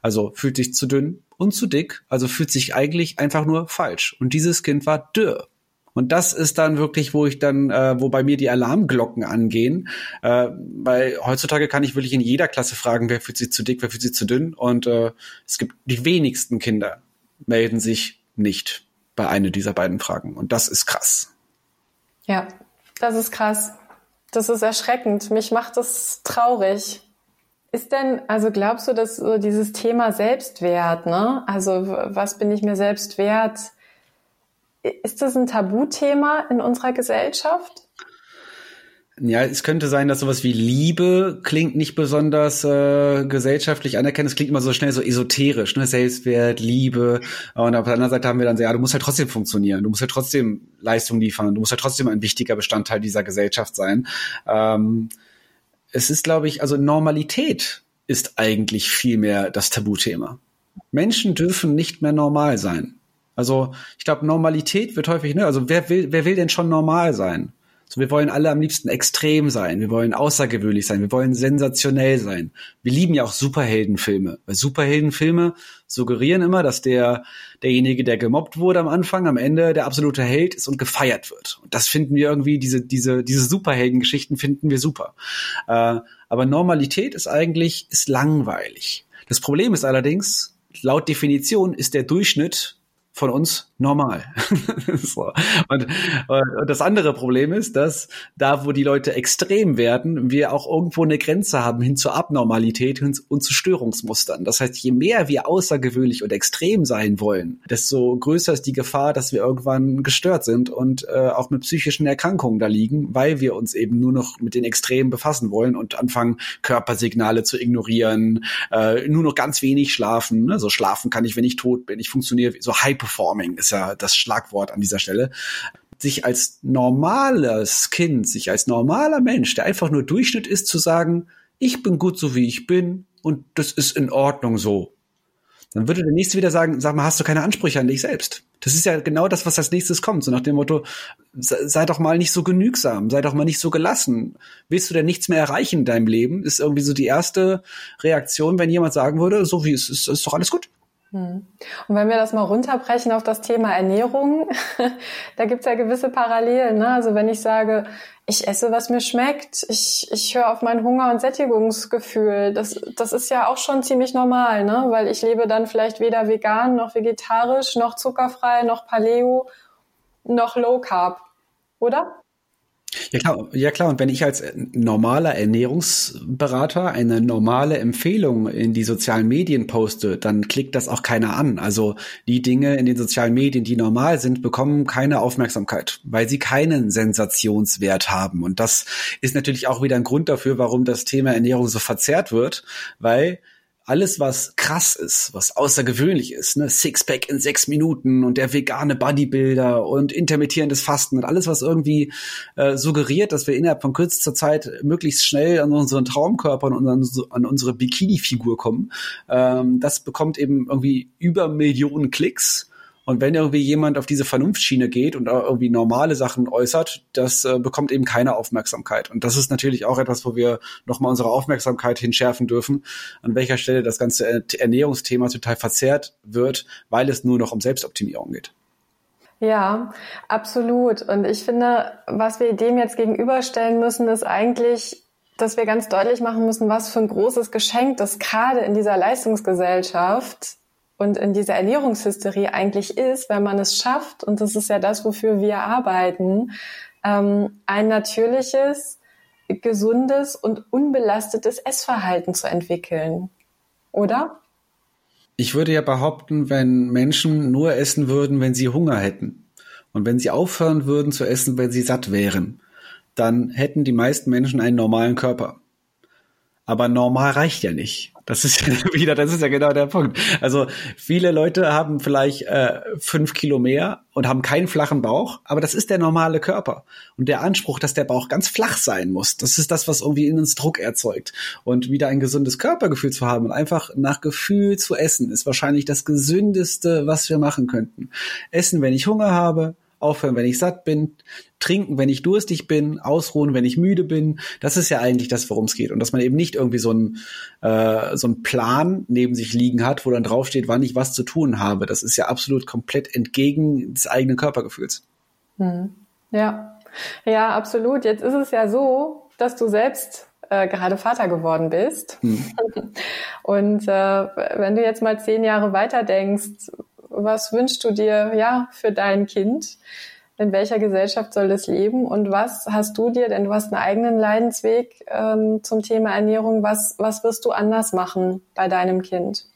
Also fühlt sich zu dünn und zu dick, also fühlt sich eigentlich einfach nur falsch. Und dieses Kind war dürr. Und das ist dann wirklich, wo ich dann, äh, wo bei mir die Alarmglocken angehen, äh, weil heutzutage kann ich wirklich in jeder Klasse fragen, wer fühlt sich zu dick, wer fühlt sich zu dünn. Und äh, es gibt die wenigsten Kinder melden sich nicht bei einer dieser beiden Fragen. Und das ist krass. Ja, das ist krass. Das ist erschreckend. Mich macht das traurig. Ist denn, also glaubst du, dass so dieses Thema Selbstwert, ne? Also was bin ich mir selbst wert? Ist das ein Tabuthema in unserer Gesellschaft? Ja, es könnte sein, dass sowas wie Liebe klingt nicht besonders äh, gesellschaftlich anerkannt. Es klingt immer so schnell so esoterisch, ne? Selbstwert, Liebe. Und auf der anderen Seite haben wir dann so, ja, du musst halt trotzdem funktionieren, du musst halt trotzdem Leistung liefern, du musst halt trotzdem ein wichtiger Bestandteil dieser Gesellschaft sein. Ähm, es ist, glaube ich, also Normalität ist eigentlich viel mehr das Tabuthema. Menschen dürfen nicht mehr normal sein. Also ich glaube, Normalität wird häufig, ne, also wer will, wer will denn schon normal sein? So, wir wollen alle am liebsten extrem sein, wir wollen außergewöhnlich sein, wir wollen sensationell sein. Wir lieben ja auch Superheldenfilme, weil Superheldenfilme suggerieren immer, dass der derjenige, der gemobbt wurde am Anfang, am Ende der absolute Held ist und gefeiert wird. Und das finden wir irgendwie diese diese diese Superheldengeschichten finden wir super. Äh, aber Normalität ist eigentlich ist langweilig. Das Problem ist allerdings, laut Definition ist der Durchschnitt von uns normal. so. und, und, das andere Problem ist, dass da, wo die Leute extrem werden, wir auch irgendwo eine Grenze haben hin zur Abnormalität und zu Störungsmustern. Das heißt, je mehr wir außergewöhnlich und extrem sein wollen, desto größer ist die Gefahr, dass wir irgendwann gestört sind und äh, auch mit psychischen Erkrankungen da liegen, weil wir uns eben nur noch mit den Extremen befassen wollen und anfangen, Körpersignale zu ignorieren, äh, nur noch ganz wenig schlafen. Ne? So schlafen kann ich, wenn ich tot bin. Ich funktioniere so High Performing ist ja das Schlagwort an dieser Stelle, sich als normales Kind, sich als normaler Mensch, der einfach nur Durchschnitt ist, zu sagen, ich bin gut so wie ich bin und das ist in Ordnung so. Dann würde der nächste wieder sagen, sag mal, hast du keine Ansprüche an dich selbst? Das ist ja genau das, was als nächstes kommt. So nach dem Motto, sei doch mal nicht so genügsam, sei doch mal nicht so gelassen. Willst du denn nichts mehr erreichen in deinem Leben? Ist irgendwie so die erste Reaktion, wenn jemand sagen würde, so wie es ist, ist doch alles gut. Hm. Und wenn wir das mal runterbrechen auf das Thema Ernährung, da gibt's ja gewisse Parallelen. Ne? Also wenn ich sage, ich esse, was mir schmeckt, ich, ich höre auf mein Hunger- und Sättigungsgefühl, das, das ist ja auch schon ziemlich normal, ne? weil ich lebe dann vielleicht weder vegan noch vegetarisch, noch zuckerfrei, noch Paleo, noch Low Carb, oder? Ja klar, ja klar. Und wenn ich als normaler Ernährungsberater eine normale Empfehlung in die sozialen Medien poste, dann klickt das auch keiner an. Also die Dinge in den sozialen Medien, die normal sind, bekommen keine Aufmerksamkeit, weil sie keinen Sensationswert haben. Und das ist natürlich auch wieder ein Grund dafür, warum das Thema Ernährung so verzerrt wird, weil alles, was krass ist, was außergewöhnlich ist, ne, Sixpack in sechs Minuten und der vegane Bodybuilder und intermittierendes Fasten und alles, was irgendwie äh, suggeriert, dass wir innerhalb von kürzester Zeit möglichst schnell an unseren Traumkörper und an, an unsere Bikini-Figur kommen, ähm, das bekommt eben irgendwie über Millionen Klicks und wenn irgendwie jemand auf diese Vernunftschiene geht und irgendwie normale Sachen äußert, das äh, bekommt eben keine Aufmerksamkeit. Und das ist natürlich auch etwas, wo wir nochmal unsere Aufmerksamkeit hinschärfen dürfen, an welcher Stelle das ganze Ernährungsthema total verzerrt wird, weil es nur noch um Selbstoptimierung geht. Ja, absolut. Und ich finde, was wir dem jetzt gegenüberstellen müssen, ist eigentlich, dass wir ganz deutlich machen müssen, was für ein großes Geschenk das gerade in dieser Leistungsgesellschaft und in dieser Ernährungshysterie eigentlich ist, wenn man es schafft, und das ist ja das, wofür wir arbeiten, ähm, ein natürliches, gesundes und unbelastetes Essverhalten zu entwickeln. Oder? Ich würde ja behaupten, wenn Menschen nur essen würden, wenn sie Hunger hätten und wenn sie aufhören würden zu essen, wenn sie satt wären, dann hätten die meisten Menschen einen normalen Körper. Aber normal reicht ja nicht. Das ist ja wieder, das ist ja genau der Punkt. Also viele Leute haben vielleicht äh, fünf Kilo mehr und haben keinen flachen Bauch, aber das ist der normale Körper. Und der Anspruch, dass der Bauch ganz flach sein muss, das ist das, was irgendwie in uns Druck erzeugt. Und wieder ein gesundes Körpergefühl zu haben und einfach nach Gefühl zu essen, ist wahrscheinlich das Gesündeste, was wir machen könnten. Essen, wenn ich Hunger habe, aufhören, wenn ich satt bin, trinken, wenn ich durstig bin, ausruhen, wenn ich müde bin. Das ist ja eigentlich das, worum es geht. Und dass man eben nicht irgendwie so einen äh, so einen Plan neben sich liegen hat, wo dann draufsteht, wann ich was zu tun habe. Das ist ja absolut komplett entgegen des eigenen Körpergefühls. Hm. Ja, ja, absolut. Jetzt ist es ja so, dass du selbst äh, gerade Vater geworden bist. Hm. Und äh, wenn du jetzt mal zehn Jahre weiter denkst, was wünschst du dir ja für dein Kind? In welcher Gesellschaft soll es leben? Und was hast du dir, denn du hast einen eigenen Leidensweg ähm, zum Thema Ernährung, was, was wirst du anders machen bei deinem Kind?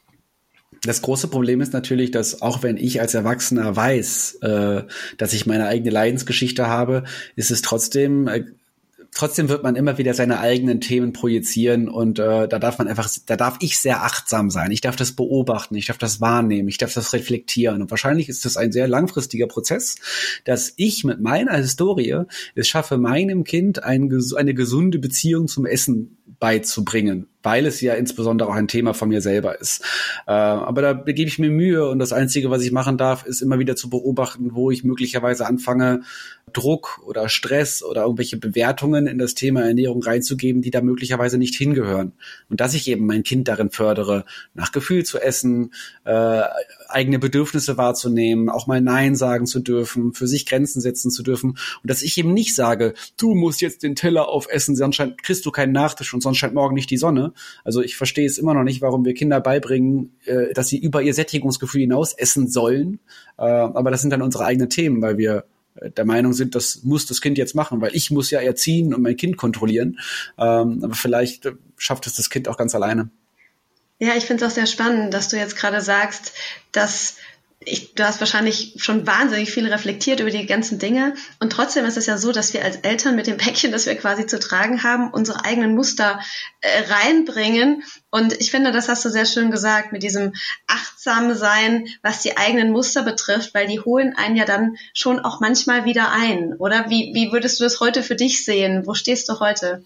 Das große Problem ist natürlich, dass auch wenn ich als Erwachsener weiß, äh, dass ich meine eigene Leidensgeschichte habe, ist es trotzdem äh, trotzdem wird man immer wieder seine eigenen Themen projizieren und äh, da darf man einfach, da darf ich sehr achtsam sein. Ich darf das beobachten, ich darf das wahrnehmen, ich darf das reflektieren. Und wahrscheinlich ist das ein sehr langfristiger Prozess, dass ich mit meiner Historie es schaffe, meinem Kind ein, eine gesunde Beziehung zum Essen beizubringen, weil es ja insbesondere auch ein Thema von mir selber ist. Äh, aber da gebe ich mir Mühe und das Einzige, was ich machen darf, ist immer wieder zu beobachten, wo ich möglicherweise anfange, Druck oder Stress oder irgendwelche Bewertungen in das Thema Ernährung reinzugeben, die da möglicherweise nicht hingehören. Und dass ich eben mein Kind darin fördere, nach Gefühl zu essen, äh, eigene Bedürfnisse wahrzunehmen, auch mal Nein sagen zu dürfen, für sich Grenzen setzen zu dürfen. Und dass ich eben nicht sage, du musst jetzt den Teller aufessen, sonst kriegst du keinen Nachtisch und sonst scheint morgen nicht die Sonne. Also ich verstehe es immer noch nicht, warum wir Kinder beibringen, äh, dass sie über ihr Sättigungsgefühl hinaus essen sollen. Äh, aber das sind dann unsere eigenen Themen, weil wir äh, der Meinung sind, das muss das Kind jetzt machen, weil ich muss ja erziehen und mein Kind kontrollieren. Ähm, aber vielleicht schafft es das Kind auch ganz alleine. Ja, ich finde es auch sehr spannend, dass du jetzt gerade sagst, dass ich, du hast wahrscheinlich schon wahnsinnig viel reflektiert über die ganzen Dinge. Und trotzdem ist es ja so, dass wir als Eltern mit dem Päckchen, das wir quasi zu tragen haben, unsere eigenen Muster äh, reinbringen. Und ich finde, das hast du sehr schön gesagt, mit diesem achtsam sein, was die eigenen Muster betrifft, weil die holen einen ja dann schon auch manchmal wieder ein. Oder wie, wie würdest du das heute für dich sehen? Wo stehst du heute?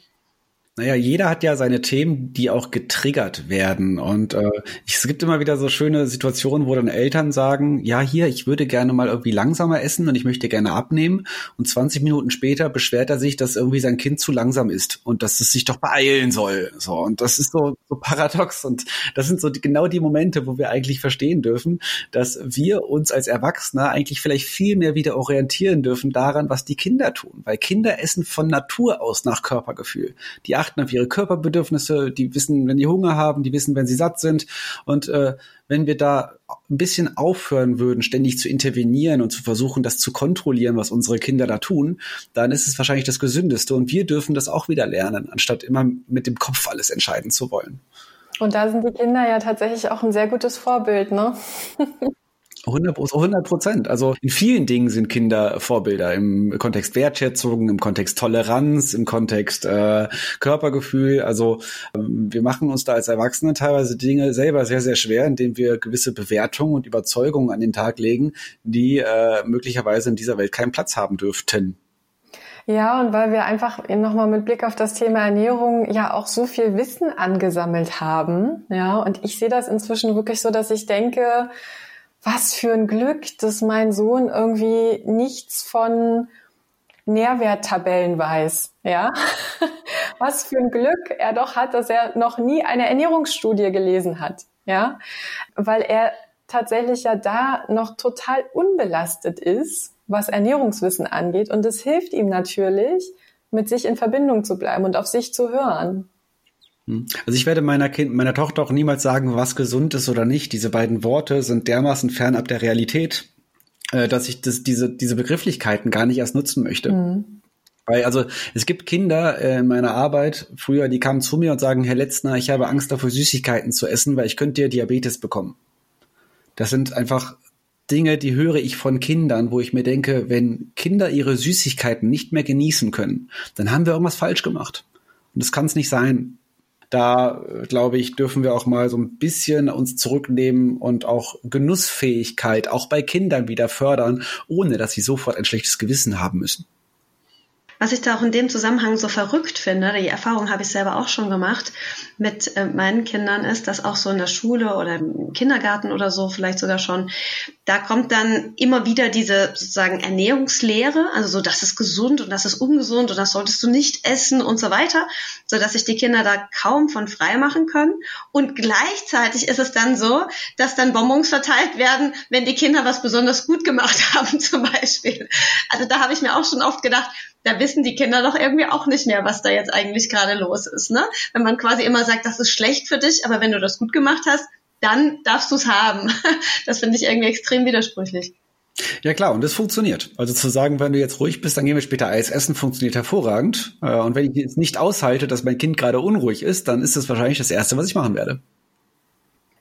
Naja, jeder hat ja seine Themen, die auch getriggert werden. Und äh, es gibt immer wieder so schöne Situationen, wo dann Eltern sagen, ja, hier, ich würde gerne mal irgendwie langsamer essen und ich möchte gerne abnehmen. Und 20 Minuten später beschwert er sich, dass irgendwie sein Kind zu langsam ist und dass es sich doch beeilen soll. So, und das ist so, so paradox. Und das sind so die, genau die Momente, wo wir eigentlich verstehen dürfen, dass wir uns als Erwachsene eigentlich vielleicht viel mehr wieder orientieren dürfen daran, was die Kinder tun. Weil Kinder essen von Natur aus nach Körpergefühl. Die achten auf ihre Körperbedürfnisse, die wissen, wenn die Hunger haben, die wissen, wenn sie satt sind. Und äh, wenn wir da ein bisschen aufhören würden, ständig zu intervenieren und zu versuchen, das zu kontrollieren, was unsere Kinder da tun, dann ist es wahrscheinlich das Gesündeste. Und wir dürfen das auch wieder lernen, anstatt immer mit dem Kopf alles entscheiden zu wollen. Und da sind die Kinder ja tatsächlich auch ein sehr gutes Vorbild, ne? 100 Prozent. Also in vielen Dingen sind Kinder Vorbilder im Kontext Wertschätzung, im Kontext Toleranz, im Kontext äh, Körpergefühl. Also ähm, wir machen uns da als Erwachsene teilweise Dinge selber sehr, sehr schwer, indem wir gewisse Bewertungen und Überzeugungen an den Tag legen, die äh, möglicherweise in dieser Welt keinen Platz haben dürften. Ja, und weil wir einfach nochmal mit Blick auf das Thema Ernährung ja auch so viel Wissen angesammelt haben. Ja, und ich sehe das inzwischen wirklich so, dass ich denke, was für ein Glück, dass mein Sohn irgendwie nichts von Nährwerttabellen weiß, ja. Was für ein Glück er doch hat, dass er noch nie eine Ernährungsstudie gelesen hat, ja. Weil er tatsächlich ja da noch total unbelastet ist, was Ernährungswissen angeht. Und es hilft ihm natürlich, mit sich in Verbindung zu bleiben und auf sich zu hören. Hm. Also ich werde meiner Kind, meiner Tochter auch niemals sagen, was gesund ist oder nicht. Diese beiden Worte sind dermaßen fernab der Realität, äh, dass ich das, diese, diese Begrifflichkeiten gar nicht erst nutzen möchte. Mhm. Weil, also, es gibt Kinder äh, in meiner Arbeit, früher, die kamen zu mir und sagen, Herr Letzner, ich habe Angst davor, Süßigkeiten zu essen, weil ich könnte dir Diabetes bekommen. Das sind einfach Dinge, die höre ich von Kindern, wo ich mir denke, wenn Kinder ihre Süßigkeiten nicht mehr genießen können, dann haben wir irgendwas falsch gemacht. Und das kann es nicht sein da glaube ich, dürfen wir auch mal so ein bisschen uns zurücknehmen und auch Genussfähigkeit auch bei Kindern wieder fördern, ohne dass sie sofort ein schlechtes Gewissen haben müssen. Was ich da auch in dem Zusammenhang so verrückt finde, die Erfahrung habe ich selber auch schon gemacht mit äh, meinen Kindern, ist, dass auch so in der Schule oder im Kindergarten oder so vielleicht sogar schon, da kommt dann immer wieder diese sozusagen Ernährungslehre, also so, das ist gesund und das ist ungesund und das solltest du nicht essen und so weiter, so dass sich die Kinder da kaum von frei machen können. Und gleichzeitig ist es dann so, dass dann Bonbons verteilt werden, wenn die Kinder was besonders gut gemacht haben, zum Beispiel. Also da habe ich mir auch schon oft gedacht, da wissen die Kinder doch irgendwie auch nicht mehr, was da jetzt eigentlich gerade los ist. Ne? Wenn man quasi immer sagt, das ist schlecht für dich, aber wenn du das gut gemacht hast, dann darfst du es haben. Das finde ich irgendwie extrem widersprüchlich. Ja klar, und das funktioniert. Also zu sagen, wenn du jetzt ruhig bist, dann gehen wir später Eis essen, funktioniert hervorragend. Äh, und wenn ich jetzt nicht aushalte, dass mein Kind gerade unruhig ist, dann ist das wahrscheinlich das Erste, was ich machen werde.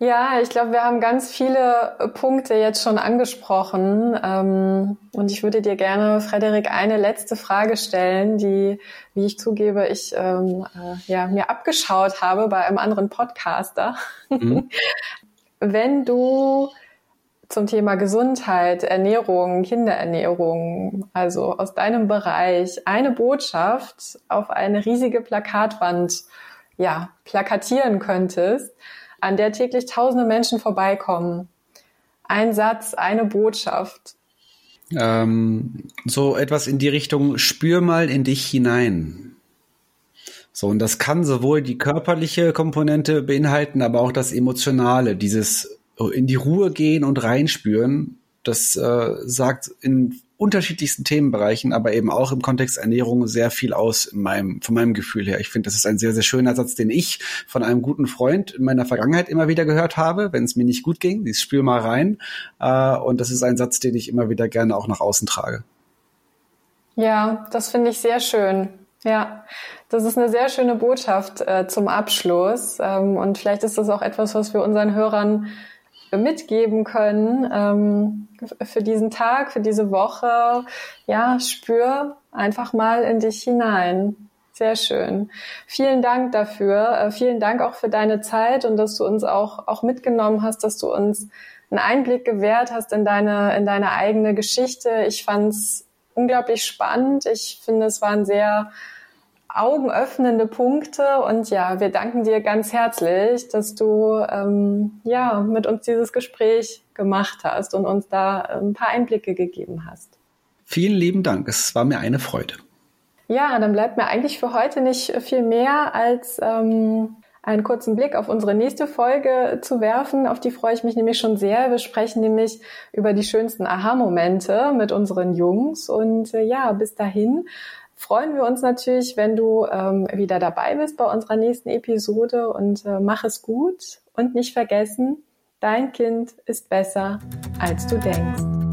Ja, ich glaube, wir haben ganz viele äh, Punkte jetzt schon angesprochen. Ähm, und ich würde dir gerne, Frederik, eine letzte Frage stellen, die, wie ich zugebe, ich ähm, äh, ja, mir abgeschaut habe bei einem anderen Podcaster. Mhm. Wenn du zum Thema Gesundheit, Ernährung, Kinderernährung, also aus deinem Bereich, eine Botschaft auf eine riesige Plakatwand ja, plakatieren könntest, an der täglich tausende Menschen vorbeikommen. Ein Satz, eine Botschaft. Ähm, so etwas in die Richtung, spür mal in dich hinein. So, und das kann sowohl die körperliche Komponente beinhalten, aber auch das Emotionale, dieses in die Ruhe gehen und reinspüren. Das äh, sagt in unterschiedlichsten Themenbereichen, aber eben auch im Kontext Ernährung sehr viel aus in meinem, von meinem Gefühl her. Ich finde, das ist ein sehr, sehr schöner Satz, den ich von einem guten Freund in meiner Vergangenheit immer wieder gehört habe, wenn es mir nicht gut ging. Dieses Spür mal rein. Äh, und das ist ein Satz, den ich immer wieder gerne auch nach außen trage. Ja, das finde ich sehr schön. Ja, das ist eine sehr schöne Botschaft äh, zum Abschluss. Ähm, und vielleicht ist das auch etwas, was wir unseren Hörern mitgeben können ähm, für diesen Tag, für diese Woche. Ja, spür einfach mal in dich hinein. Sehr schön. Vielen Dank dafür. Äh, vielen Dank auch für deine Zeit und dass du uns auch, auch mitgenommen hast, dass du uns einen Einblick gewährt hast in deine, in deine eigene Geschichte. Ich fand es unglaublich spannend. Ich finde, es war ein sehr augenöffnende Punkte. Und ja, wir danken dir ganz herzlich, dass du ähm, ja mit uns dieses Gespräch gemacht hast und uns da ein paar Einblicke gegeben hast. Vielen lieben Dank. Es war mir eine Freude. Ja, dann bleibt mir eigentlich für heute nicht viel mehr als ähm, einen kurzen Blick auf unsere nächste Folge zu werfen. Auf die freue ich mich nämlich schon sehr. Wir sprechen nämlich über die schönsten Aha-Momente mit unseren Jungs. Und äh, ja, bis dahin freuen wir uns natürlich, wenn du ähm, wieder dabei bist bei unserer nächsten Episode und äh, mach es gut und nicht vergessen, dein Kind ist besser, als du denkst.